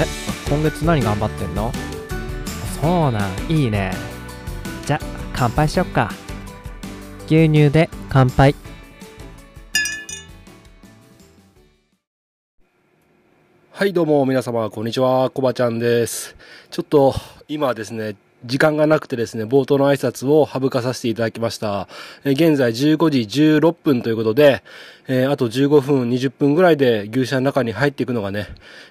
え、今月何頑張ってんの？そうなん、いいね。じゃ、乾杯しよっか。牛乳で乾杯。はい、どうも皆様、こんにちは。コバちゃんです。ちょっと、今ですね、時間がなくてですね、冒頭の挨拶を省かさせていただきました。え現在15時16分ということで、えーあと15分、20分ぐらいで牛舎の中に入っていくのがね、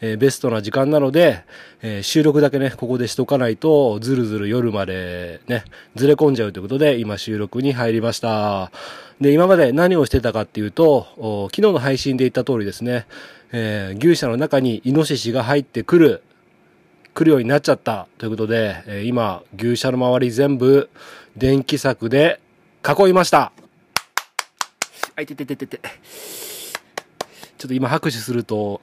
えーベストな時間なので、えー収録だけね、ここでしとかないと、ずるずる夜までね、ずれ込んじゃうということで、今収録に入りました。で、今まで何をしてたかっていうと、昨日の配信で言った通りですね、えー牛舎の中にイノシシが入ってくる、来るようになっちゃったということで、えー今、牛舎の周り全部電気柵で囲いました。あいててててて。ちょっと今拍手すると、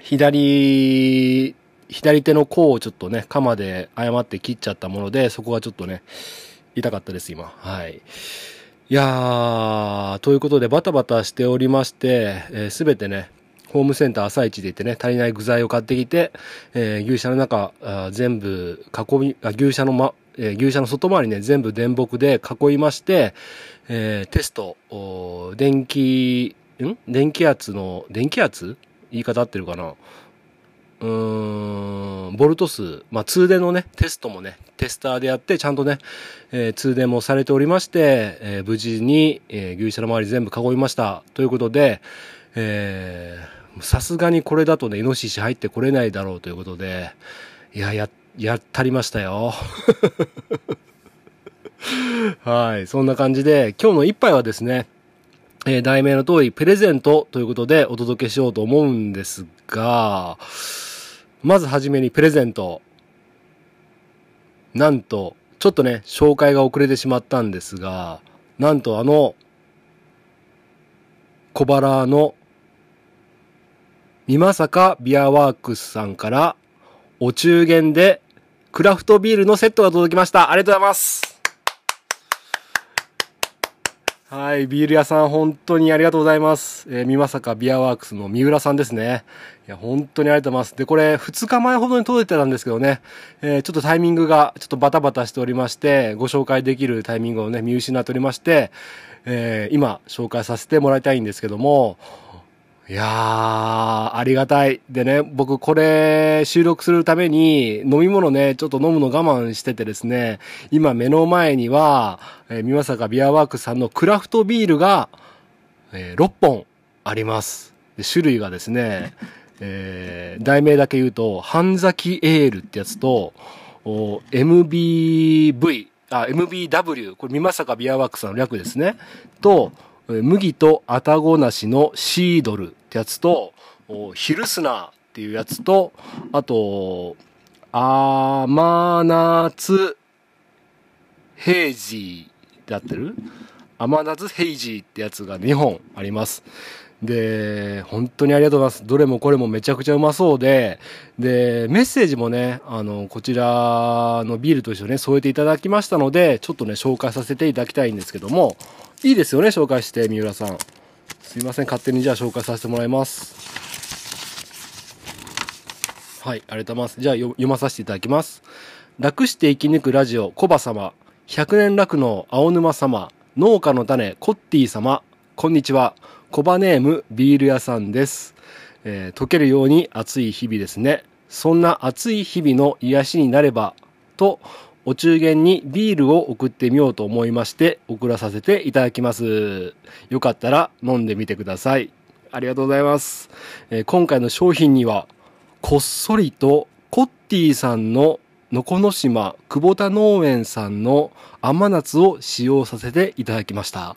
左、左手の甲をちょっとね、鎌で誤って切っちゃったもので、そこがちょっとね、痛かったです、今。はい。いやー、ということでバタバタしておりまして、えー、全てね、ホームセンター朝市で行ってね、足りない具材を買ってきて、えー牛舎の中、あ全部囲み、あ牛舎のま、えー牛舎の外回りね、全部電木で囲いまして、えーテスト、お電気、ん？電気圧の、電気圧？言い方合ってるかな？うーん、ボルト数、まあ、通電のね、テストもね、テスターでやって、ちゃんとね、えー通電もされておりまして、えー無事に、えー牛舎の周り全部囲いました。ということで、えーさすがにこれだとね、イノシシ入ってこれないだろうということで、いや、や、やったりましたよ。はい、そんな感じで、今日の一杯はですね、えー題名の通り、プレゼントということでお届けしようと思うんですが、まずはじめにプレゼント。なんと、ちょっとね、紹介が遅れてしまったんですが、なんとあの、小腹の、美作ビアワークスさんから、お中元で、クラフトビールのセットが届きました。ありがとうございます。はい、ビール屋さん本当にありがとうございます。えー、美作ビアワークスの三浦さんですね。いや、本当にありがとうございます。で、これ、2日前ほどに届いてたんですけどね、えーちょっとタイミングがちょっとバタバタしておりまして、ご紹介できるタイミングをね、見失っておりまして、えー今、紹介させてもらいたいんですけども、いやー、ありがたい。でね、僕これ収録するために飲み物ね、ちょっと飲むの我慢しててですね、今目の前には、えー、三坂ビアワークさんのクラフトビールが、えー6本あります。で種類がですね、えー題名だけ言うと、半崎エールってやつと、お MBV、あ、MBW、これ三坂ビアワークさんの略ですね。と、麦とあたごなしのシードルってやつと、ヒルスナーっていうやつと、あと、アマナツヘイジーって合ってる？甘夏ヘイジーってやつが2本あります。で、本当にありがとうございます。どれもこれもめちゃくちゃうまそうで、で、メッセージもね、あの、こちらのビールと一緒にね、添えていただきましたので、ちょっとね、紹介させていただきたいんですけども、いいですよね、紹介して、三浦さん。すいません、勝手にじゃあ紹介させてもらいます。はい、ありがとうございます。じゃあ読まさせていただきます。楽して生き抜くラジオ、コバ様、百年楽の青沼様、農家の種、コッティ様、こんにちは。コバネーム、ビール屋さんです。えー溶けるように暑い日々ですね。そんな暑い日々の癒しになれば、と、お中元にビールを送ってみようと思いまして、送らさせていただきます。よかったら飲んでみてください。ありがとうございます。えー今回の商品には、こっそりとコッティさんののこの島久保田農園さんの甘夏を使用させていただきました。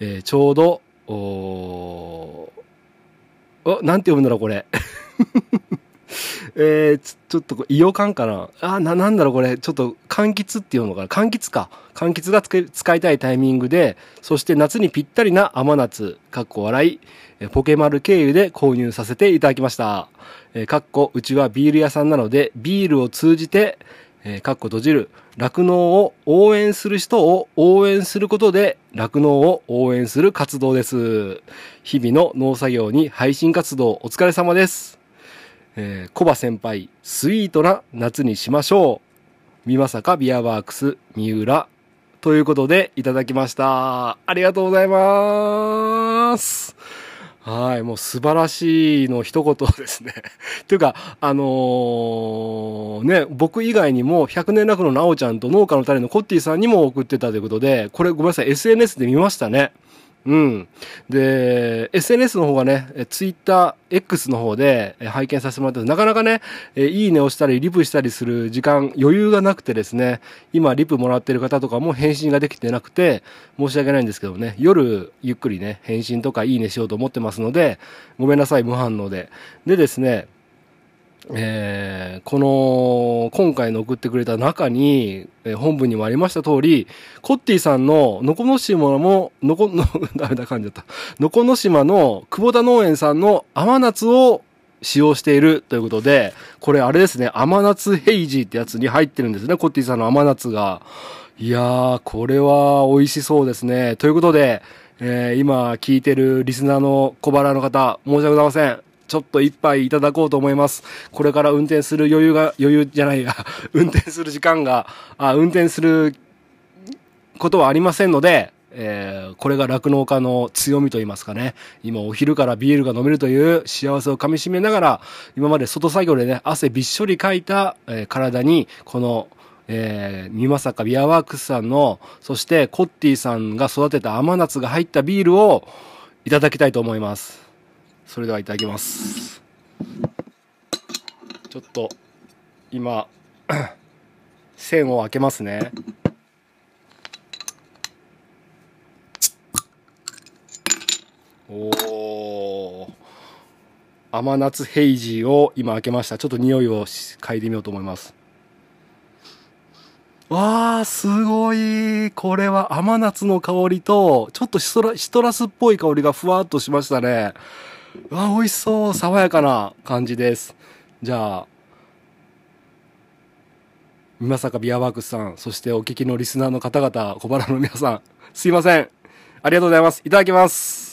えーちょうど、おーお、なんて読むんだろう、これ。えー、ちちょっとこれ、イオカンかなあ、な、なんだろう、これ。ちょっと、柑橘っていうのかな柑橘か。柑橘がつけ使いたいタイミングで、そして夏にぴったりな甘夏、かっこ笑い、ポケマル経由で購入させていただきました。えーかっこ、うちはビール屋さんなので、ビールを通じて、えーかっこ閉じる、酪農を応援する人を応援することで、酪農を応援する活動です。日々の農作業に配信活動お疲れ様です。えー、コバ先輩、スイートな夏にしましょう。美まさかビアワークス、三浦。ということで、いただきました。ありがとうございます。はい、もう素晴らしいの一言ですね。というか、あのー、ね、僕以外にも、百年落語のなおちゃんと農家の種のコッティさんにも送ってたということで、これごめんなさい、SNS で見ましたね。うん。で、SNS の方がね、ツイッター、X の方で拝見させてもらってなかなかね、いいねをしたり、リプしたりする時間、余裕がなくてですね、今、リプもらってる方とかも返信ができてなくて、申し訳ないんですけどね、夜、ゆっくりね、返信とかいいねしようと思ってますので、ごめんなさい、無反応で。でですね、えー、この、今回の送ってくれた中に、えー、本文にもありました通り、コッティさんの、のこの島も、のこ、の、ダメだ、噛んじゃった。のこの島の久保田農園さんの甘夏を使用しているということで、これあれですね、甘夏ヘイジーってやつに入ってるんですね、コッティさんの甘夏が。いやー、これは美味しそうですね。ということで、えー、今聞いてるリスナーの小腹の方、申し訳ございません。ちょっと一杯いただこうと思います。これから運転する余裕が、余裕じゃないや、運転する時間が、あ運転することはありませんので、えー、これが酪農家の強みと言いますかね。今お昼からビールが飲めるという幸せをかみしめながら、今まで外作業でね、汗びっしょりかいた、えー、体に、この、えー、三まさかビアワークスさんの、そしてコッティさんが育てた甘夏が入ったビールをいただきたいと思います。それではいただきます。ちょっと今 線を開けますね。おお甘夏ヘイジーを今開けました。ちょっと匂いを嗅いでみようと思います。わあ、すごい。これは甘夏の香りと、ちょっとシトラシトラスっぽい香りがふわっとしましたね。うわ、美味しそう。爽やかな感じです。じゃあ、まさかビアワークスさん、そしてお聞きのリスナーの方々、小腹の皆さん、すいません。ありがとうございます。いただきます。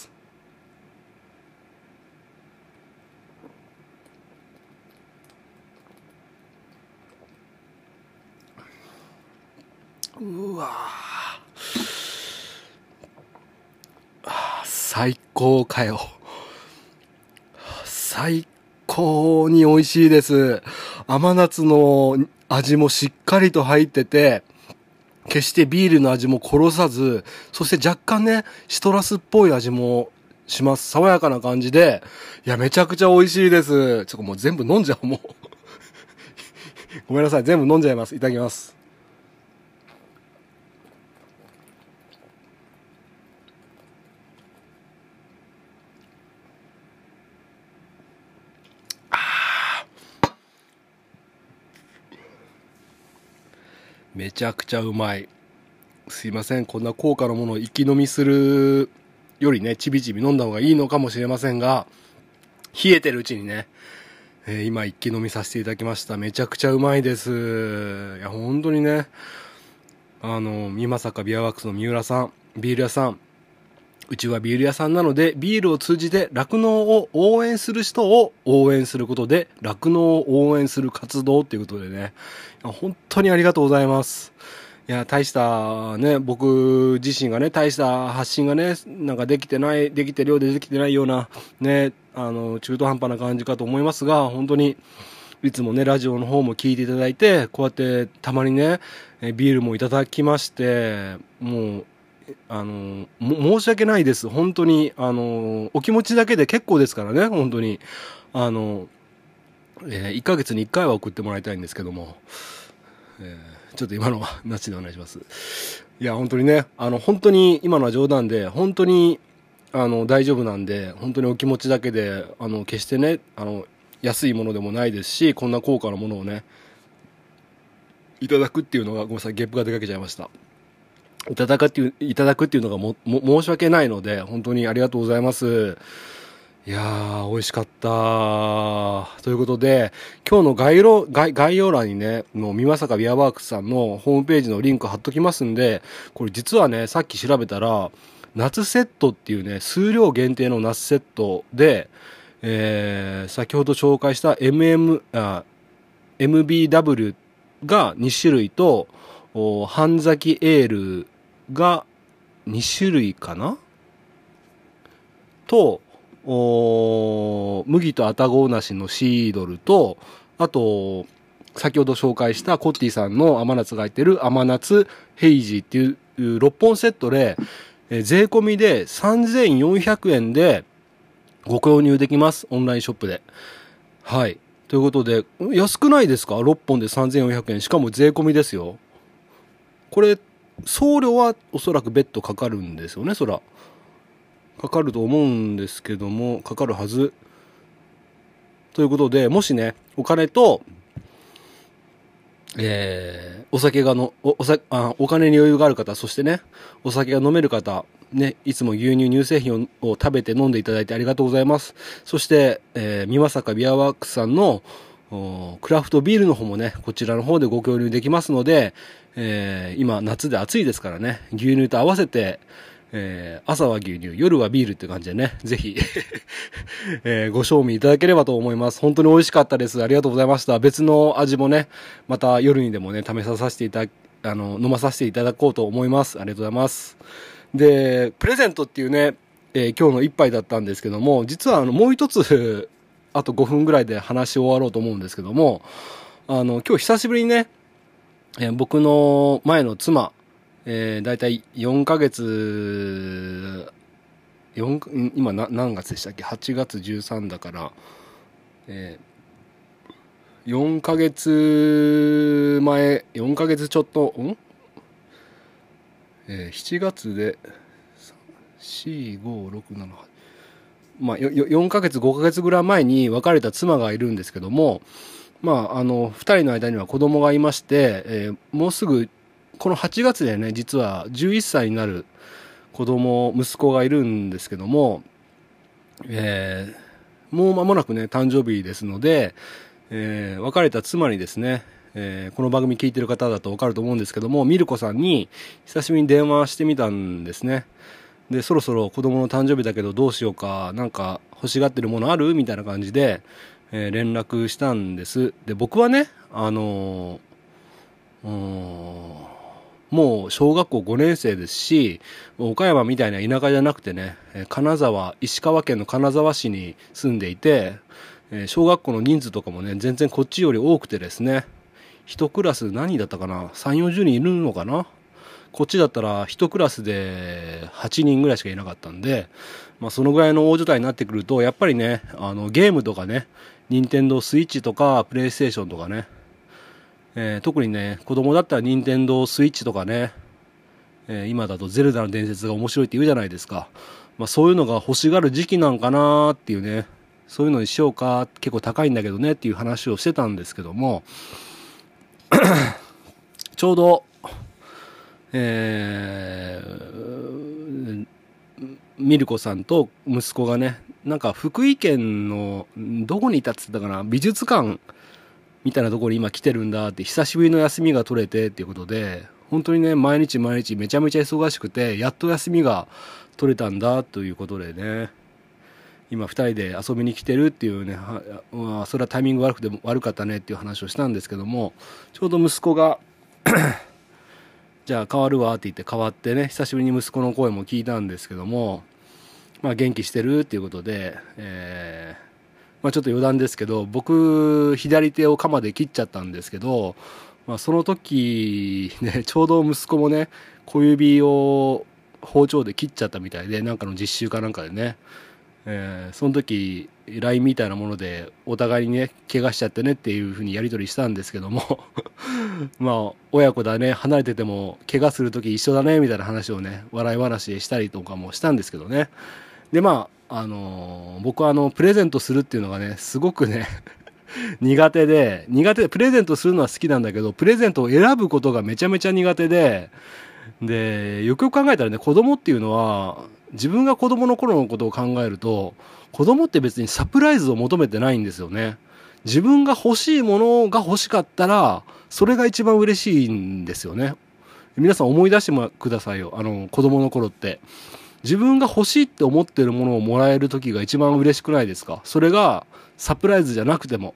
うわ最高かよ。最高に美味しいです。甘夏の味もしっかりと入ってて、決してビールの味も殺さず、そして若干ね、シトラスっぽい味もします。爽やかな感じで、いや、めちゃくちゃ美味しいです。ちょっともう全部飲んじゃう、もうごめんなさい、全部飲んじゃいます。いただきます。めちゃくちゃうまい。すいません。こんな高価なものを一気飲みするよりね、ちびちび飲んだ方がいいのかもしれませんが、冷えてるうちにね、えー、今一気飲みさせていただきました。めちゃくちゃうまいです。いや、本当にね、あの、美作ビアワックスの三浦さん、ビール屋さん、うちはビール屋さんなので、ビールを通じて酪農を応援する人を応援することで、酪農を応援する活動っていうことでね、本当にありがとうございます。いや、大したね、僕自身がね、大した発信がね、なんかできてない、できてるようでできてないような、ね、あの、中途半端な感じかと思いますが、本当に、いつもね、ラジオの方も聞いていただいて、こうやってたまにね、ビールもいただきまして、もう、あの申し訳ないです。本当にあのお気持ちだけで結構ですからね本当に。あの、えー、1ヶ月に1回は送ってもらいたいんですけども、えー、ちょっと今のはなしでお願いします。いや本当にねあの本当に今のは冗談で本当にあの大丈夫なんで本当にお気持ちだけであの決してねあの安いものでもないですしこんな高価なものをねいただくっていうのがごめんなさいゲップが出かけちゃいました。いただくっていう、いただくっていうのがも、も、申し訳ないので、本当にありがとうございます。いやー、美味しかった。ということで、今日の概要概概要欄にね、もう、みまさかビアワークスさんのホームページのリンク貼っときますんで、これ実はね、さっき調べたら、夏セットっていうね、数量限定の夏セットで、えー、先ほど紹介した MM、あ MBW が2種類と、半崎エールが2種類かな？と、麦とあたごなしのシードルと、あと、先ほど紹介したコッティさんの甘夏が入ってる甘夏ヘイジーっていう6本セットで、え税込みで3400円でご購入できます。オンラインショップで。はい。ということで、安くないですか ?6 本で3400円。しかも税込みですよ。これ、送料はおそらく別途かかるんですよね、そら。かかると思うんですけども、かかるはず。ということで、もしね、お金と、えー、お酒がの、お、おさあ、お金に余裕がある方、そしてね、お酒が飲める方、ね、いつも牛乳、乳製品を食べて飲んでいただいてありがとうございます。そして、えー、三かビアワークスさんの、クラフトビールの方もね、こちらの方でご共有できますので、えー、今夏で暑いですからね、牛乳と合わせて、えー、朝は牛乳、夜はビールって感じでね、ぜひ えー、ご賞味いただければと思います。本当に美味しかったです。ありがとうございました。別の味もね、また夜にでもね、試させていただあの、飲まさせていただこうと思います。ありがとうございます。で、プレゼントっていうね、えー、今日の一杯だったんですけども、実はあの、もう一つあと5分ぐらいで話し終わろうと思うんですけども、あの、今日久しぶりにね、えー、僕の前の妻、えー、だいたい4ヶ月、4今何月でしたっけ ?8 月13だから、えー、4ヶ月前、4ヶ月ちょっと、ん？えー、7月で、4、5、6、7、8、まあ、4ヶ月、5ヶ月ぐらい前に別れた妻がいるんですけども、まあ、あの、2人の間には子供がいまして、えー、もうすぐこの8月でね、実は11歳になる子供、息子がいるんですけども、えー、もう間もなくね、誕生日ですので、えー、別れた妻にですね、えー、この番組聞いてる方だとわかると思うんですけども、ミルコさんに久しぶりに電話してみたんですね。で、そろそろ子供の誕生日だけどどうしようか、なんか欲しがってるものある？みたいな感じで、えー、連絡したんです。で、僕はね、あのー、もう小学校5年生ですし、岡山みたいな田舎じゃなくてね、金沢、石川県の金沢市に住んでいてえ、小学校の人数とかもね、全然こっちより多くてですね、一クラス何だったかな ?3、40人いるのかな？こっちだったら一クラスで8人ぐらいしかいなかったんで、まあそのぐらいの大所帯になってくると、やっぱりね、あのゲームとかね、任天堂スイッチとかプレイステーションとかね、えー、特にね、子供だったら任天堂スイッチとかね、えー、今だとゼルダの伝説が面白いって言うじゃないですか。まあそういうのが欲しがる時期なんかなっていうね、そういうのにしようか、結構高いんだけどねっていう話をしてたんですけども、ちょうど、えー、ミルコさんと息子がね、なんか福井県の、どこにいたって言ったかな、美術館みたいなところに今来てるんだって、久しぶりの休みが取れてっていうことで、本当にね、毎日毎日めちゃめちゃ忙しくて、やっと休みが取れたんだということでね、今2人で遊びに来てるっていうね、はそれはタイミング悪くて悪かったねっていう話をしたんですけども、ちょうど息子が じゃあ変わるわって言って変わってね、久しぶりに息子の声も聞いたんですけども、まあ元気してるっていうことで、えーまあ、ちょっと余談ですけど、僕、左手を鎌で切っちゃったんですけど、まあ、その時、ね、ちょうど息子もね、小指を包丁で切っちゃったみたいで、なんかの実習かなんかでね、えー、その時、LINE みたいなもので、お互いにね、怪我しちゃってねっていう風にやり取りしたんですけども まあ、親子だね、離れてても、怪我する時一緒だね、みたいな話をね、笑い話したりとかもしたんですけどね。で、まあ、あの僕はあの、プレゼントするっていうのがね、すごくね 苦手で、苦手で、プレゼントするのは好きなんだけど、プレゼントを選ぶことがめちゃめちゃ苦手で、で、よくよく考えたらね、子供っていうのは、自分が子供の頃のことを考えると、子供って別にサプライズを求めてないんですよね。自分が欲しいものが欲しかったら、それが一番嬉しいんですよね。皆さん思い出してくださいよ。あの、子供の頃って。自分が欲しいって思ってるものをもらえる時が一番嬉しくないですか？それがサプライズじゃなくても。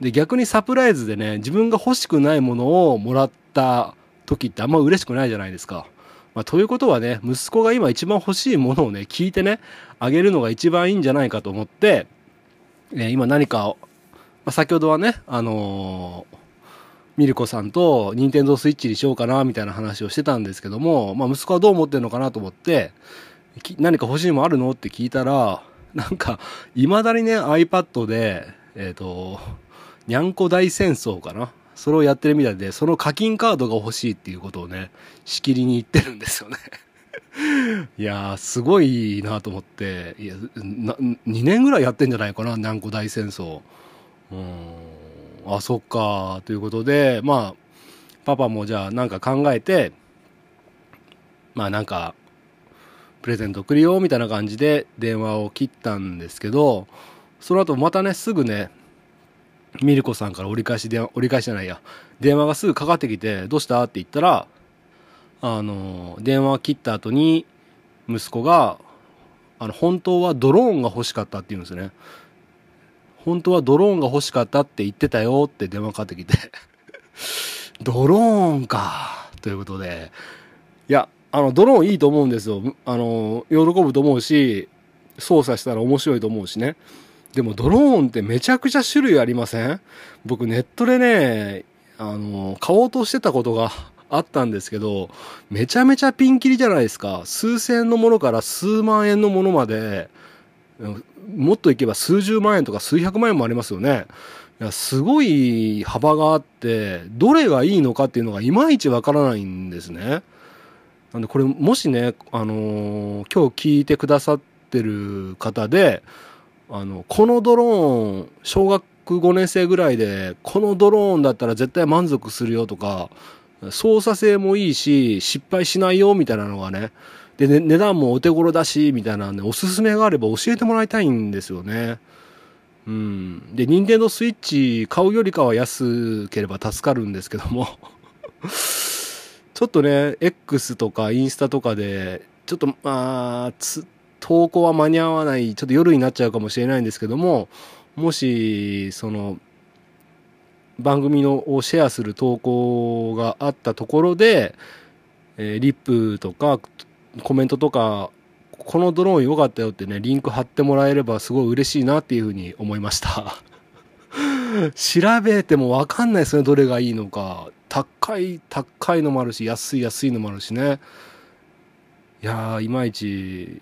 で逆にサプライズでね自分が欲しくないものをもらった時ってあんま嬉しくないじゃないですか。まあ、ということはね息子が今一番欲しいものをね聞いてねあげるのが一番いいんじゃないかと思って、えー、今何かを、まあ、先ほどはねあのーミルコさんと任天堂スイッチにしようかなみたいな話をしてたんですけども、まあ、息子はどう思ってるのかなと思って何か欲しいもあるの？って聞いたらなんかいまだにね iPad でえっ、ー、とにゃんこ大戦争かな？それをやってるみたいでその課金カードが欲しいっていうことをねしきりに言ってるんですよね。いやすごいなと思っていやな2年ぐらいやってんじゃないかな？にゃんこ大戦争。うん。あそっかということでまあパパもじゃあなんか考えてまあなんかプレゼント送るよみたいな感じで電話を切ったんですけどその後またねすぐねミルコさんから折り返し電話折り返しじゃないや電話がすぐかかってきて「どうした?」って言ったらあの電話切った後に息子があの本当はドローンが欲しかったって言うんですよね本当はドローンが欲しかったって言ってたよって電話かかってきて ドローンか。ということで。いや、あの、ドローンいいと思うんですよ。あの、喜ぶと思うし、操作したら面白いと思うしね。でもドローンってめちゃくちゃ種類ありません？僕ネットでね、あの、買おうとしてたことが あったんですけど、めちゃめちゃピンキリじゃないですか。数千円のものから数万円のものまで、もっといけば数十万円とか数百万円もありますよね。いやすごい幅があってどれがいいのかっていうのがいまいちわからないんですね。なんでこれもしね、あのー、今日聞いてくださってる方であのこのドローン小学5年生ぐらいでこのドローンだったら絶対満足するよとか操作性もいいし失敗しないよみたいなのがねで、ね、値段もお手頃だし、みたいなね、おすすめがあれば教えてもらいたいんですよね。うん。で、任天堂スイッチ買うよりかは安ければ助かるんですけども ちょっとね、X とかインスタとかで、ちょっと、まあ、投稿は間に合わない、ちょっと夜になっちゃうかもしれないんですけども、もし、その、番組のをシェアする投稿があったところで、えー、リップとかコメントとか、このドローン良かったよってね、リンク貼ってもらえればすごい嬉しいなっていうふうに思いました。調べてもわかんないですね、どれがいいのか。高い、高いのもあるし、安い、安いのもあるしね。いやー、いまいち、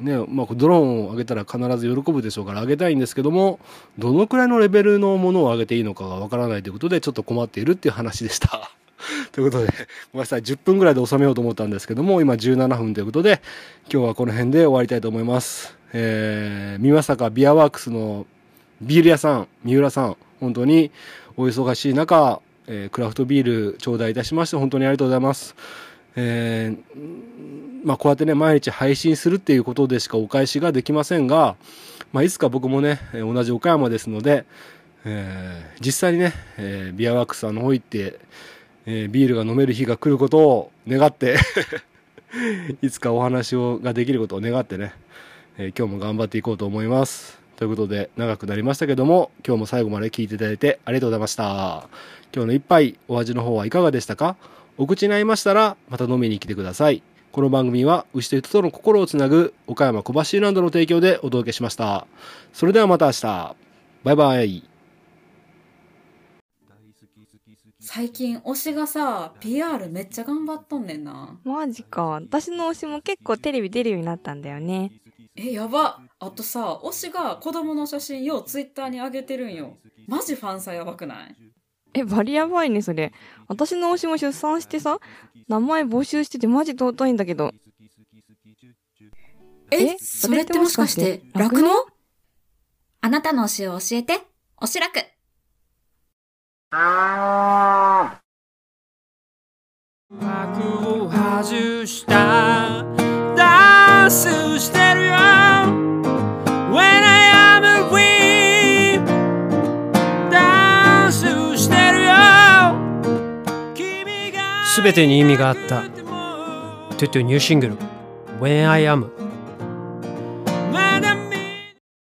ね、まあ、ドローンを上げたら必ず喜ぶでしょうから上げたいんですけども、どのくらいのレベルのものを上げていいのかがわからないということで、ちょっと困っているっていう話でした。ということで、ごめんなさい、10分ぐらいで収めようと思ったんですけども、今17分ということで、今日はこの辺で終わりたいと思います。えー、三かビアワークスのビール屋さん、三浦さん、本当にお忙しい中、えー、クラフトビール頂戴いたしまして、本当にありがとうございます。えー、まあ、こうやってね、毎日配信するっていうことでしかお返しができませんが、まあ、いつか僕もね、同じ岡山ですので、えー、実際にね、えー、ビアワークスさんの方行って、えー、ビールが飲める日が来ることを願って いつかお話をができることを願ってね、え今日も頑張っていこうと思います。ということで長くなりましたけども今日も最後まで聞いていただいてありがとうございました。今日の一杯お味の方はいかがでしたか？お口に合いましたらまた飲みに来てください。この番組は牛と人との心をつなぐ岡山小橋ランドの提供でお届けしました。それではまた明日。バイバイ。最近推しがさ PR めっちゃ頑張っとんねんな。マジか。私の推しも結構テレビ出るようになったんだよね。えやば。あとさ推しが子供の写真ようツイッターに上げてるんよ。マジファンさやばくない？えバリやばいねそれ。私の推しも出産してさ名前募集しててマジ尊いんだけど。えそれってもしかして楽の？あなたの推しを教えて。推し楽幕を外した。ダンスしてるよ。When I am a queen ダンスしてるよ。すべてに意味があった。トゥトゥニューシングル。When I am